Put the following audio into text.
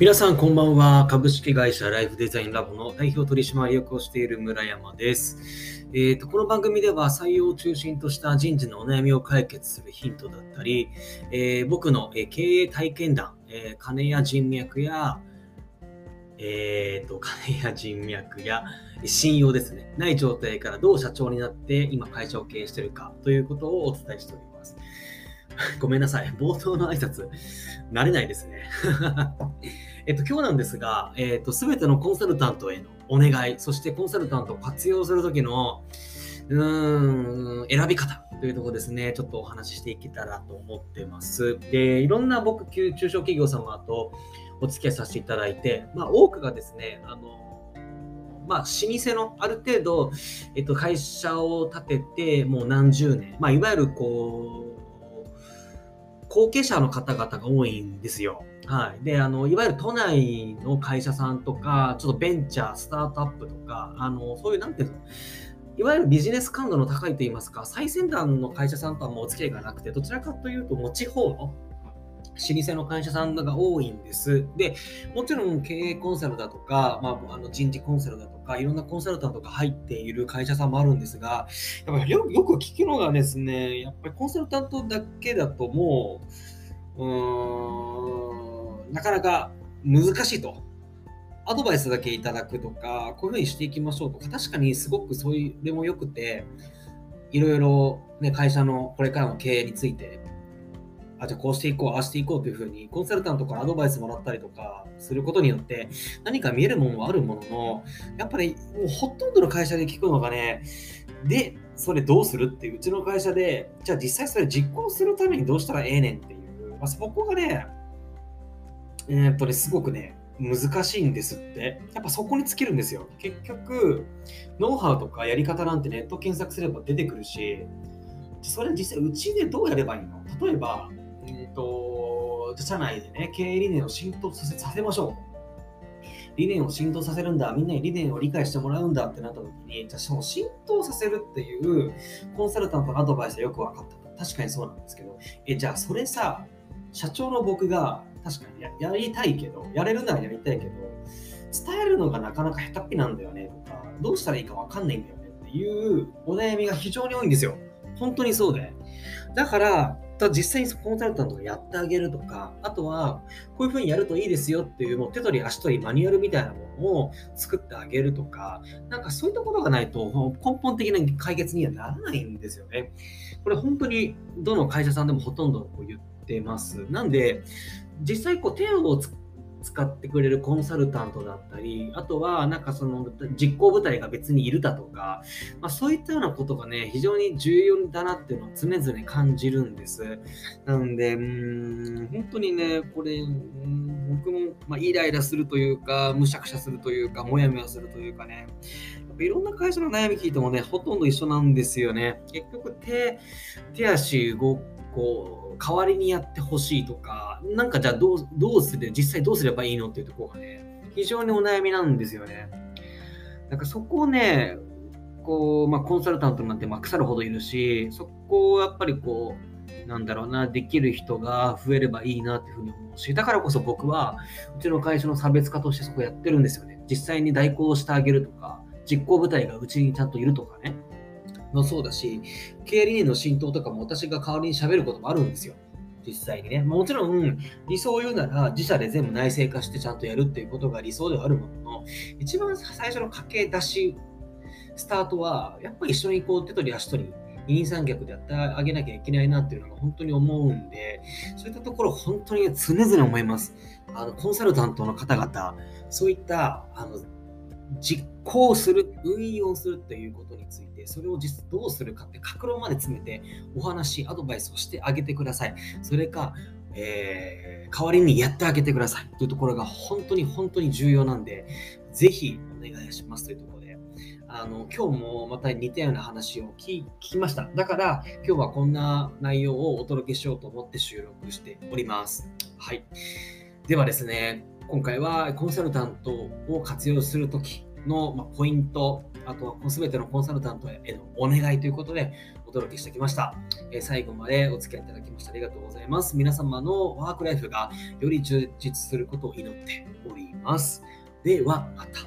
皆さんこんばんは。株式会社ライフデザインラボの代表取締役をしている村山です。えーと、この番組では採用を中心とした人事のお悩みを解決するヒントだったり、えー、僕の経営体験談、えー、金や人脈や、えーと、金や人脈や信用ですね、ない状態からどう社長になって今会社を経営しているかということをお伝えしております。ごめんなさい。冒頭の挨拶、慣れないですね。えっと、今日なんですが、えっと、すべてのコンサルタントへのお願い、そしてコンサルタントを活用するときの、うーん、選び方というところですね、ちょっとお話ししていけたらと思ってます。で、いろんな僕、中小企業様とお付き合いさせていただいて、まあ、多くがですね、あの、まあ、老舗のある程度、えっと、会社を建ててもう何十年、まあ、いわゆるこう、後継者の方々が多いんですよ。はい。で、あの、いわゆる都内の会社さんとか、ちょっとベンチャー、スタートアップとか、あの、そういう、何ていうの、いわゆるビジネス感度の高いといいますか、最先端の会社さんとはもうお付き合いがなくて、どちらかというと、もう地方の老舗の会社さんが多いんです。で、もちろん経営コンサルだとか、まあ、あの人事コンサルだとか、いろんなコンサルタントが入っている会社さんもあるんですが、やっぱりよく聞くのがですね、やっぱりコンサルタントだけだともう、うーん、なかなか難しいと。アドバイスだけいただくとか、こういうふうにしていきましょうとか、確かにすごくそれもよくて、いろいろ、ね、会社のこれからの経営についてあ、じゃあこうしていこう、ああしていこうというふうに、コンサルタントからアドバイスもらったりとかすることによって、何か見えるものはあるものの、やっぱりもうほとんどの会社で聞くのがね、で、それどうするっていう、うちの会社で、じゃあ実際それ実行するためにどうしたらええねんっていう、まあ、そこがね、え、っとね、すごくね、難しいんですって。やっぱそこに尽きるんですよ。結局、ノウハウとかやり方なんてネット検索すれば出てくるし、それ実際うちでどうやればいいの？例えば、えーと、社内でね、経営理念を浸透させさせましょう。理念を浸透させるんだ、みんなに理念を理解してもらうんだってなった時に、じゃあその浸透させるっていうコンサルタントのアドバイスはよく分かった。確かにそうなんですけど、え、じゃあそれさ、社長の僕が確かにややりたいけど、やれるならやりたいけど、伝えるのがなかなか下手っぴなんだよねとか、どうしたらいいか分かんないんだよねっていうお悩みが非常に多いんですよ。本当にそうで。だから、実際にコンサルタントがやってあげるとか、あとは、こういうふうにやるといいですよっていう、もう手取り足取りマニュアルみたいなものを作ってあげるとか、なんかそういったことがないと根本的な解決にはならないんですよね。これ本当にどの会社さんでもほとんど言ってます。なんで、実際こう手を使ってくれるコンサルタントだったり、あとはなんかその実行部隊が別にいるだとか、まあ、そういったようなことがね、非常に重要だなっていうのを常々感じるんです。なので、うん、本当にね、これ、ん僕も、まあ、イライラするというか、むしゃくしゃするというか、もやもやするというかね、いろんな会社の悩み聞いてもね、ほとんど一緒なんですよね。結局手、手足動こう代わりにやってほしいとか、なんかじゃあどうどうする、実際どうすればいいのっていうところがね、非常にお悩みなんですよね。なんかそこをね、こう、まあ、コンサルタントなんてま腐るほどいるし、そこをやっぱりこう、なんだろうな、できる人が増えればいいなっていうふうに思うし、だからこそ僕は、うちの会社の差別化としてそこやってるんですよね。実際に代行してあげるとか、実行部隊がうちにちゃんといるとかね。もそうだし、経営理念の浸透とかも私が代わりに喋ることもあるんですよ。実際にね。もちろん、理想を言うなら、自社で全部内製化してちゃんとやるっていうことが理想ではあるものの、一番最初の駆け出し、スタートは、やっぱり一緒にこう手取り足取り、二人三脚でやってあげなきゃいけないなっていうのが本当に思うんで、そういったところ本当に常々思います。あの、コンサルタントの方々、そういった、あの、実行する、運用するっていうことについて、それを実どうするかって格論まで詰めてお話、アドバイスをしてあげてください。それか、えー、代わりにやってあげてくださいというところが本当に本当に重要なんで、ぜひお願いしますというところで、あの今日もまた似たような話を聞きました。だから、今日はこんな内容をお届けしようと思って収録しております。はい。ではですね、今回はコンサルタントを活用するときのポイント、あとは全てのコンサルタントへのお願いということでお届けしてきました。え最後までお付き合いいただきましてありがとうございます。皆様のワークライフがより充実することを祈っております。ではまた。